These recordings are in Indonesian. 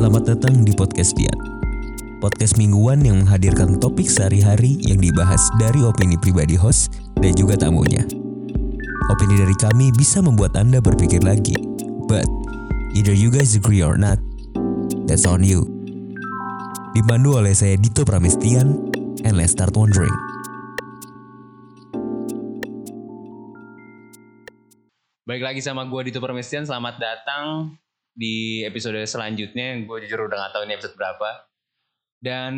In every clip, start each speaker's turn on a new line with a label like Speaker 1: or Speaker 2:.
Speaker 1: Selamat datang di Podcast Dian. Podcast mingguan yang menghadirkan topik sehari-hari yang dibahas dari opini pribadi host dan juga tamunya. Opini dari kami bisa membuat Anda berpikir lagi. But, either you guys agree or not, that's on you. Dipandu oleh saya Dito Pramestian, and let's start wondering.
Speaker 2: Balik lagi sama gue Dito Permestian, selamat datang di episode selanjutnya. Gue jujur udah gak tahu ini episode berapa. Dan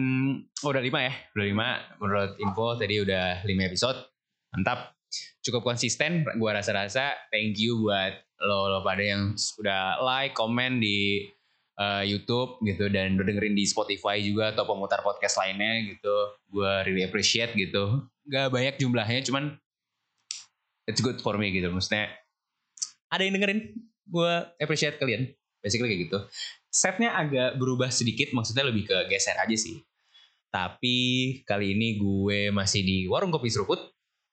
Speaker 2: oh, udah lima ya, udah lima. Menurut info tadi udah lima episode. Mantap, cukup konsisten. Gue rasa-rasa thank you buat lo, lo pada yang sudah like, komen di uh, YouTube gitu dan udah dengerin di Spotify juga atau pemutar podcast lainnya gitu. Gue really appreciate gitu. Gak banyak jumlahnya, cuman it's good for me gitu. Maksudnya ada yang dengerin gue appreciate kalian basically kayak gitu. Setnya agak berubah sedikit maksudnya lebih ke geser aja sih. Tapi kali ini gue masih di warung kopi seruput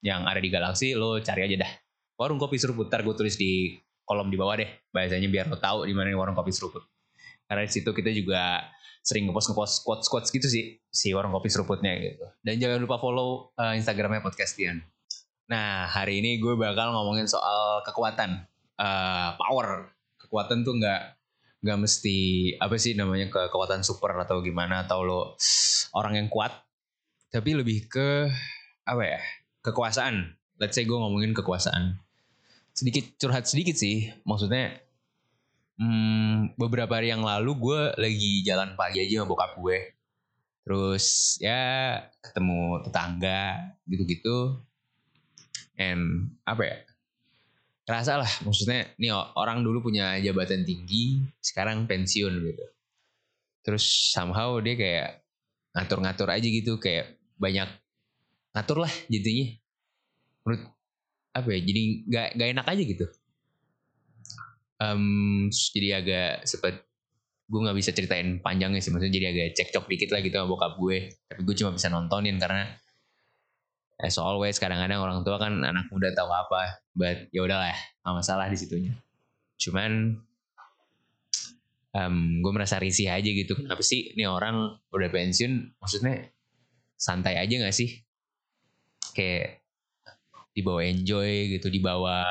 Speaker 2: yang ada di Galaxy lo cari aja dah. Warung kopi seruput ntar gue tulis di kolom di bawah deh bahasanya biar lo tahu di mana warung kopi seruput. Karena di situ kita juga sering ngepost ngepost quotes quotes gitu sih si warung kopi seruputnya gitu. Dan jangan lupa follow uh, instagramnya podcastian nah hari ini gue bakal ngomongin soal kekuatan uh, power. Kekuatan tuh nggak nggak mesti apa sih namanya ke kekuatan super atau gimana atau lo orang yang kuat tapi lebih ke apa ya kekuasaan. Let's say gue ngomongin kekuasaan. Sedikit curhat sedikit sih maksudnya hmm, beberapa hari yang lalu gue lagi jalan pagi aja sama bokap gue. Terus ya ketemu tetangga gitu-gitu. And apa ya rasa lah maksudnya nih orang dulu punya jabatan tinggi sekarang pensiun gitu. Terus somehow dia kayak ngatur-ngatur aja gitu kayak banyak ngatur lah jadinya. Menurut apa ya jadi nggak nggak enak aja gitu. Um, jadi agak sepet gue nggak bisa ceritain panjangnya sih maksudnya jadi agak cekcok dikit lah gitu sama bokap gue. Tapi gue cuma bisa nontonin karena as always kadang-kadang orang tua kan anak muda tahu apa but ya udahlah nggak masalah di situnya. Cuman um, gue merasa risih aja gitu. Kenapa sih ini orang udah pensiun maksudnya santai aja nggak sih? Kayak dibawa enjoy gitu dibawa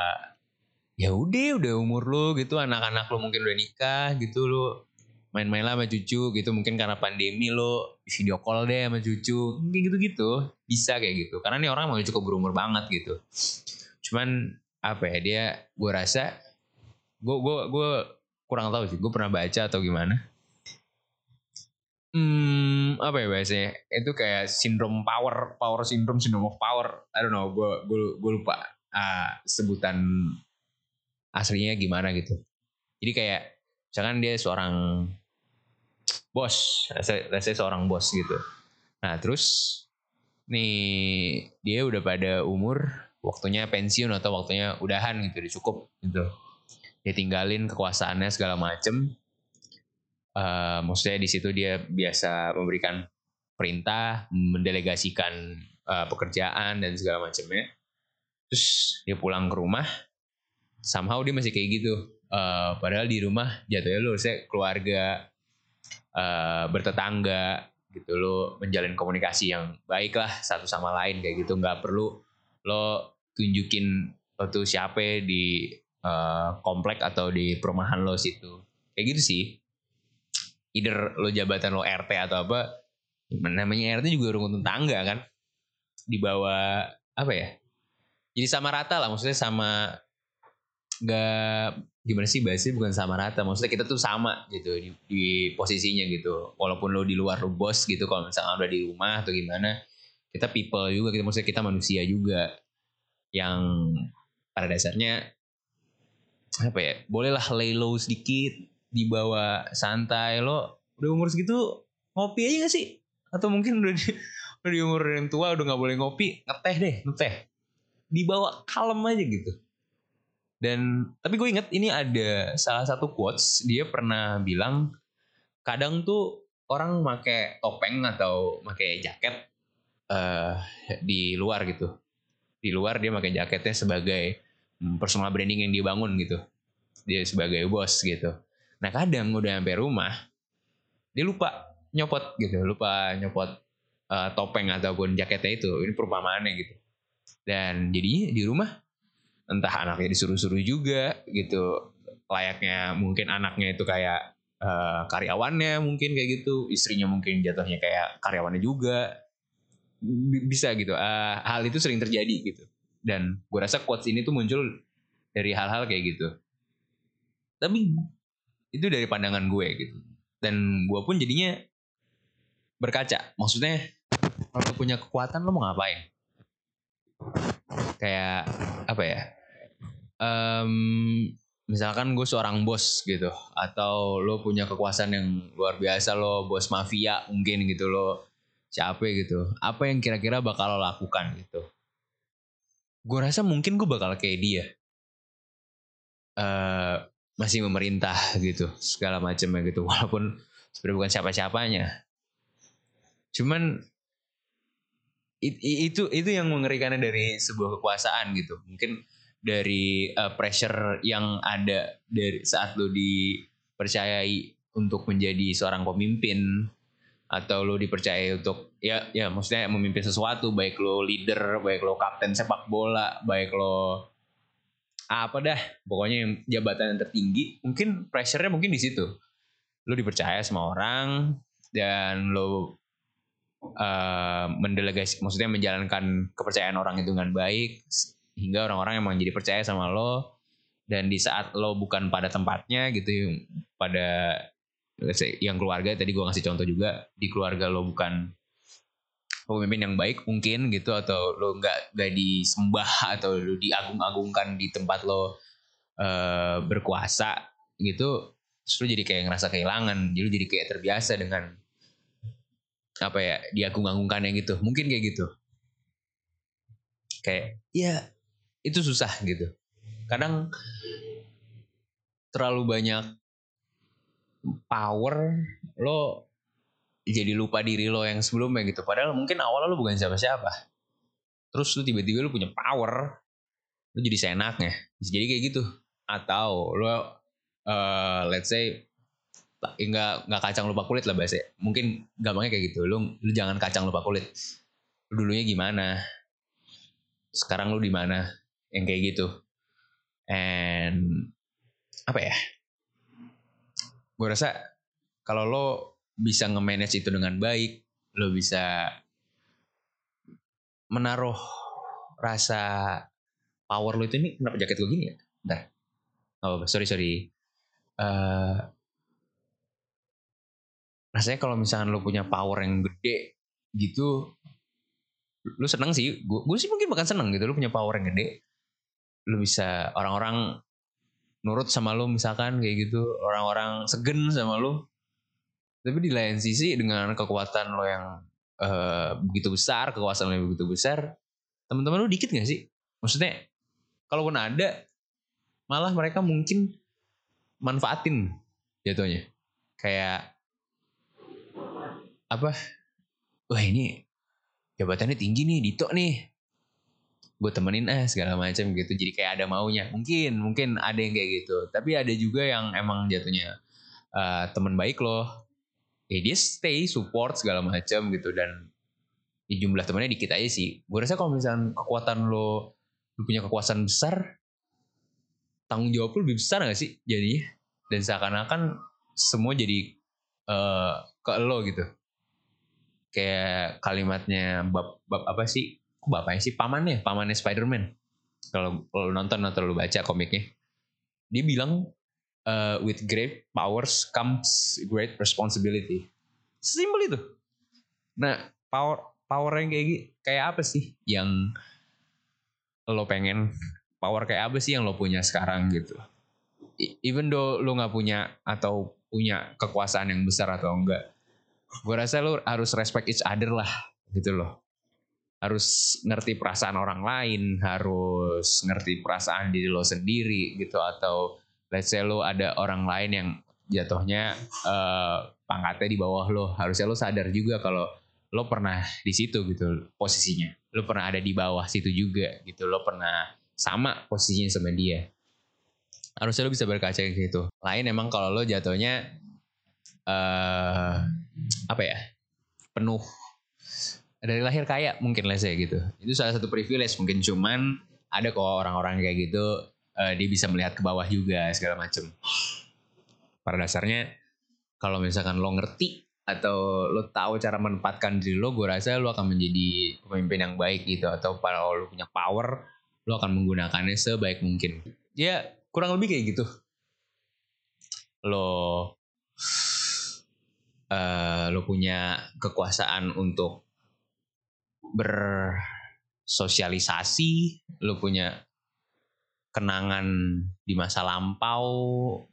Speaker 2: ya udah udah umur lo gitu anak-anak lo mungkin udah nikah gitu lo main-main lah sama cucu gitu. Mungkin karena pandemi lo video call deh sama cucu. Kayak gitu-gitu. Bisa kayak gitu. Karena nih orang mau cukup berumur banget gitu. Cuman apa ya dia gue rasa gue gue gue kurang tahu sih gue pernah baca atau gimana. Hmm apa ya bahasanya? Itu kayak sindrom power power syndrome syndrome of power. I don't know gue gue gue lupa uh, sebutan aslinya gimana gitu. Jadi kayak misalkan dia seorang bos saya seorang bos gitu. Nah terus nih dia udah pada umur waktunya pensiun atau waktunya udahan gitu udah cukup gitu. Dia tinggalin kekuasaannya segala macem. Uh, maksudnya di situ dia biasa memberikan perintah mendelegasikan uh, pekerjaan dan segala macamnya terus dia pulang ke rumah somehow dia masih kayak gitu uh, padahal di rumah jatuhnya lo saya keluarga uh, bertetangga gitu lo menjalin komunikasi yang baik lah satu sama lain kayak gitu. Nggak perlu lo tunjukin lo tuh siapa di uh, komplek atau di perumahan lo situ. Kayak gitu sih. Either lo jabatan lo RT atau apa namanya RT juga rukun tetangga kan. Di bawah apa ya jadi sama rata lah maksudnya sama nggak gimana sih bahasanya bukan sama rata maksudnya kita tuh sama gitu di, di posisinya gitu. Walaupun lo di luar lo bos gitu kalau misalnya udah di rumah atau gimana kita people juga kita maksudnya kita manusia juga yang pada dasarnya apa ya bolehlah lay low sedikit di bawah santai. Lo udah umur segitu ngopi aja gak sih? Atau mungkin udah di, udah di umur yang tua udah nggak boleh ngopi ngeteh deh ngeteh. Dibawa kalem aja gitu dan tapi gue inget ini ada salah satu quotes dia pernah bilang kadang tuh orang make topeng atau make jaket uh, di luar gitu. Di luar dia pakai jaketnya sebagai personal branding yang dibangun gitu. Dia sebagai bos gitu. Nah kadang udah sampai rumah dia lupa nyopot gitu lupa nyopot uh, topeng ataupun jaketnya itu. Ini perumpamaannya gitu. Dan jadinya di rumah entah anaknya disuruh-suruh juga gitu. Layaknya mungkin anaknya itu kayak uh, karyawannya mungkin kayak gitu. Istrinya mungkin jatuhnya kayak karyawannya juga. Bisa gitu. Uh, hal itu sering terjadi gitu. Dan gue rasa quotes ini tuh muncul dari hal-hal kayak gitu. Tapi itu dari pandangan gue gitu. Dan gue pun jadinya berkaca. Maksudnya kalau punya kekuatan lo mau ngapain? Kayak apa ya um, misalkan gue seorang bos gitu atau lo punya kekuasaan yang luar biasa lo bos mafia mungkin gitu lo siapa gitu apa yang kira-kira bakal lo lakukan gitu? Gue rasa mungkin gue bakal kayak dia. Uh, masih memerintah gitu segala macamnya gitu walaupun sebenarnya bukan siapa-siapanya. Cuman itu itu yang mengerikannya dari sebuah kekuasaan gitu. Mungkin dari uh, pressure yang ada dari saat lo dipercayai untuk menjadi seorang pemimpin atau lo dipercaya untuk ya ya maksudnya memimpin sesuatu baik lo leader baik lo kapten sepak bola baik lo apa dah pokoknya yang jabatan yang tertinggi mungkin pressure-nya mungkin di situ. Lo dipercaya sama orang dan lo uh, mendelegasi maksudnya menjalankan kepercayaan orang itu dengan baik hingga orang-orang emang jadi percaya sama lo. Dan di saat lo bukan pada tempatnya gitu pada yang keluarga tadi gue ngasih contoh juga di keluarga lo bukan pemimpin yang baik mungkin gitu atau lo nggak nggak disembah atau lo diagung-agungkan di tempat lo uh, berkuasa gitu terus jadi kayak ngerasa kehilangan jadi jadi kayak terbiasa dengan apa ya diagung-agungkannya gitu mungkin kayak gitu. Kayak ya itu susah gitu. Kadang terlalu banyak power lo jadi lupa diri lo yang sebelumnya gitu. Padahal mungkin awalnya lo bukan siapa-siapa. Terus lo tiba-tiba lo punya power lo jadi seenaknya. Jadi kayak gitu. Atau lo uh, let's say nggak nggak kacang lupa kulit lah bahasa mungkin gampangnya kayak gitu. Lu lu jangan kacang lupa kulit. Lu dulunya gimana? Sekarang lu di mana yang kayak gitu. And apa ya? Gue rasa kalau lo bisa nge-manage itu dengan baik lo bisa menaruh rasa power lo itu ini kenapa jaket gue gini ya? Bentar. Oh, sorry sorry. Uh, rasanya kalau misalnya lo punya power yang gede gitu lu seneng sih. Gue sih mungkin bahkan seneng gitu lu punya power yang gede lu bisa orang-orang nurut sama lu misalkan kayak gitu. Orang-orang segen sama lu. Tapi di lain sisi dengan kekuatan lo yang uh, begitu besar kekuasaan lo yang begitu besar teman-teman lu dikit gak sih? Maksudnya kalaupun ada malah mereka mungkin manfaatin jatuhnya. Kayak apa? Wah ini jabatannya tinggi nih Dito nih gue temenin ah segala macam gitu. Jadi kayak ada maunya. Mungkin mungkin ada yang kayak gitu. Tapi ada juga yang emang jatuhnya uh, teman baik loh. Ya dia stay support segala macam gitu. Dan di jumlah temannya dikit aja sih. Gue rasa kalau misalnya kekuatan lo lo punya kekuasaan besar tanggung jawab lo lebih besar gak sih jadi dan seakan-akan semua jadi uh, ke lo gitu. Kayak kalimatnya bab bab apa sih kok bapaknya sih pamannya? Pamannya Spider-Man. Kalau lo nonton atau lo baca komiknya. Dia bilang uh, with great powers comes great responsibility. Simpel itu. Nah power power yang kayak kayak apa sih yang lo pengen? Power kayak apa sih yang lo punya sekarang gitu? Even though lo nggak punya atau punya kekuasaan yang besar atau enggak gue rasa lo harus respect each other lah gitu loh harus ngerti perasaan orang lain harus ngerti perasaan diri lo sendiri gitu. Atau let's say lo ada orang lain yang jatuhnya uh, pangkatnya di bawah lo. Harusnya lo sadar juga kalau lo pernah di situ gitu posisinya. Lo pernah ada di bawah situ juga gitu. Lo pernah sama posisinya sama dia. Harusnya lo bisa berkaca kayak gitu lain emang kalau lo jatuhnya eh apa ya penuh dari lahir kaya mungkin lah saya gitu. Itu salah satu privilege mungkin cuman ada kok orang-orang kayak gitu eh, dia bisa melihat ke bawah juga segala macem. Pada dasarnya kalau misalkan lo ngerti atau lo tahu cara menempatkan diri lo gue rasa lo akan menjadi pemimpin yang baik gitu atau kalau lo punya power lo akan menggunakannya sebaik mungkin. Ya kurang lebih kayak gitu. Lo eh lo punya kekuasaan untuk bersosialisasi lo punya kenangan di masa lampau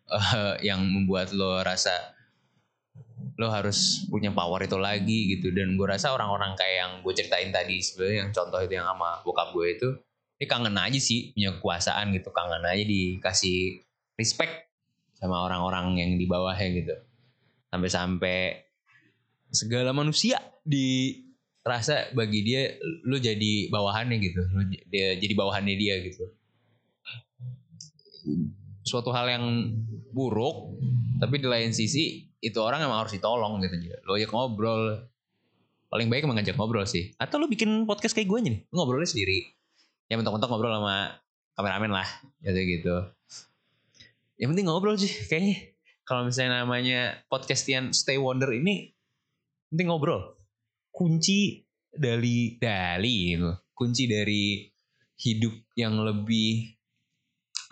Speaker 2: eh, yang membuat lo rasa lo harus punya power itu lagi gitu. Dan gue rasa orang-orang kayak yang gue ceritain tadi sebenarnya yang contoh itu yang sama bokap gue itu dia kangen aja sih punya kekuasaan gitu. Kangen aja dikasih respect sama orang-orang yang di bawahnya gitu. Sampai-sampai segala manusia dirasa bagi dia lu jadi bawahannya gitu. Lu dia jadi bawahannya dia gitu. Suatu hal yang buruk tapi di lain sisi itu orang emang harus ditolong gitu lo ajak ngobrol. Paling baik emang ngajak ngobrol sih. Atau lu bikin podcast kayak gue nih. Lu ngobrolnya sendiri. Ya mentok-mentok ngobrol sama kameramen lah gitu gitu. Yang penting ngobrol sih kayaknya. Kalau misalnya namanya podcastian Stay Wonder ini penting ngobrol kunci dari dari kunci dari hidup yang lebih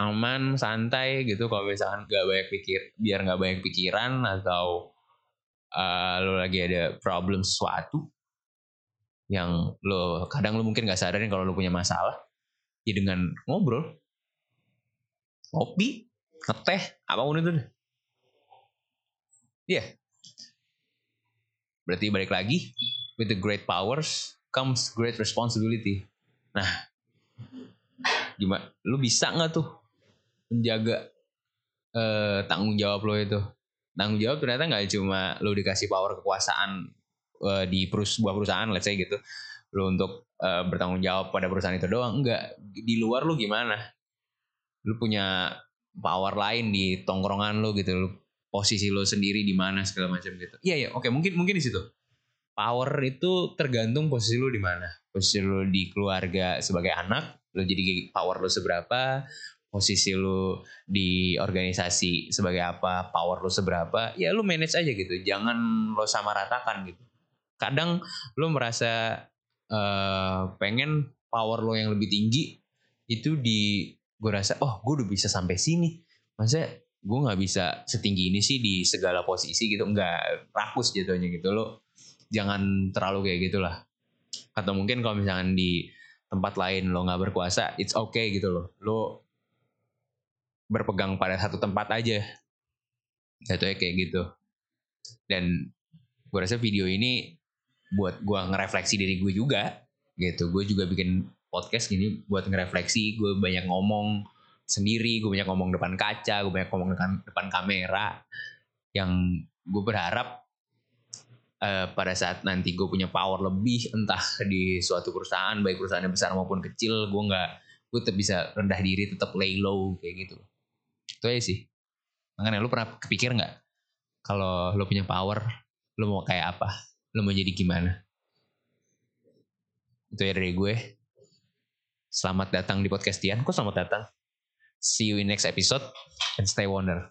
Speaker 2: aman santai gitu kalau misalkan gak banyak pikir biar nggak banyak pikiran atau uh, lo lagi ada problem sesuatu yang lo kadang lo mungkin nggak sadarin kalau lo punya masalah ya dengan ngobrol kopi ngeteh apa pun itu deh Iya. Berarti balik lagi, with the great powers comes great responsibility. Nah, gimana? Lu bisa nggak tuh menjaga eh, tanggung jawab lo itu? Tanggung jawab ternyata nggak cuma lo dikasih power kekuasaan eh, di perus sebuah perusahaan, let's say gitu, lo untuk eh, bertanggung jawab pada perusahaan itu doang. Enggak, di luar lo gimana? Lu punya power lain di tongkrongan lo gitu, lu posisi lo sendiri di mana segala macam gitu. Iya ya, oke mungkin mungkin di situ. Power itu tergantung posisi lo di mana. Posisi lo di keluarga sebagai anak, lo jadi power lo seberapa. Posisi lo di organisasi sebagai apa, power lo seberapa. Ya lo manage aja gitu. Jangan lo sama ratakan gitu. Kadang lo merasa eh, pengen power lo yang lebih tinggi itu di gue rasa oh gue udah bisa sampai sini masa gue nggak bisa setinggi ini sih di segala posisi gitu nggak rakus jatuhnya gitu lo jangan terlalu kayak gitulah. Atau mungkin kalau misalkan di tempat lain lo nggak berkuasa it's okay gitu loh. Lo berpegang pada satu tempat aja. Jatuhnya kayak gitu. Dan gue rasa video ini buat gue ngerefleksi diri gue juga gitu. Gue juga bikin podcast gini buat ngerefleksi gue banyak ngomong sendiri gue banyak ngomong depan kaca gue banyak ngomong depan depan kamera. Yang gue berharap eh, pada saat nanti gue punya power lebih entah di suatu perusahaan baik perusahaan besar maupun kecil gue nggak gue tetap bisa rendah diri tetap lay low kayak gitu. Itu aja sih. Makanya lu pernah kepikir nggak kalau lu punya power lu mau kayak apa? Lu mau jadi gimana? Itu ya dari gue. Selamat datang di podcast Tian kok selamat datang? See you in next episode and stay wonder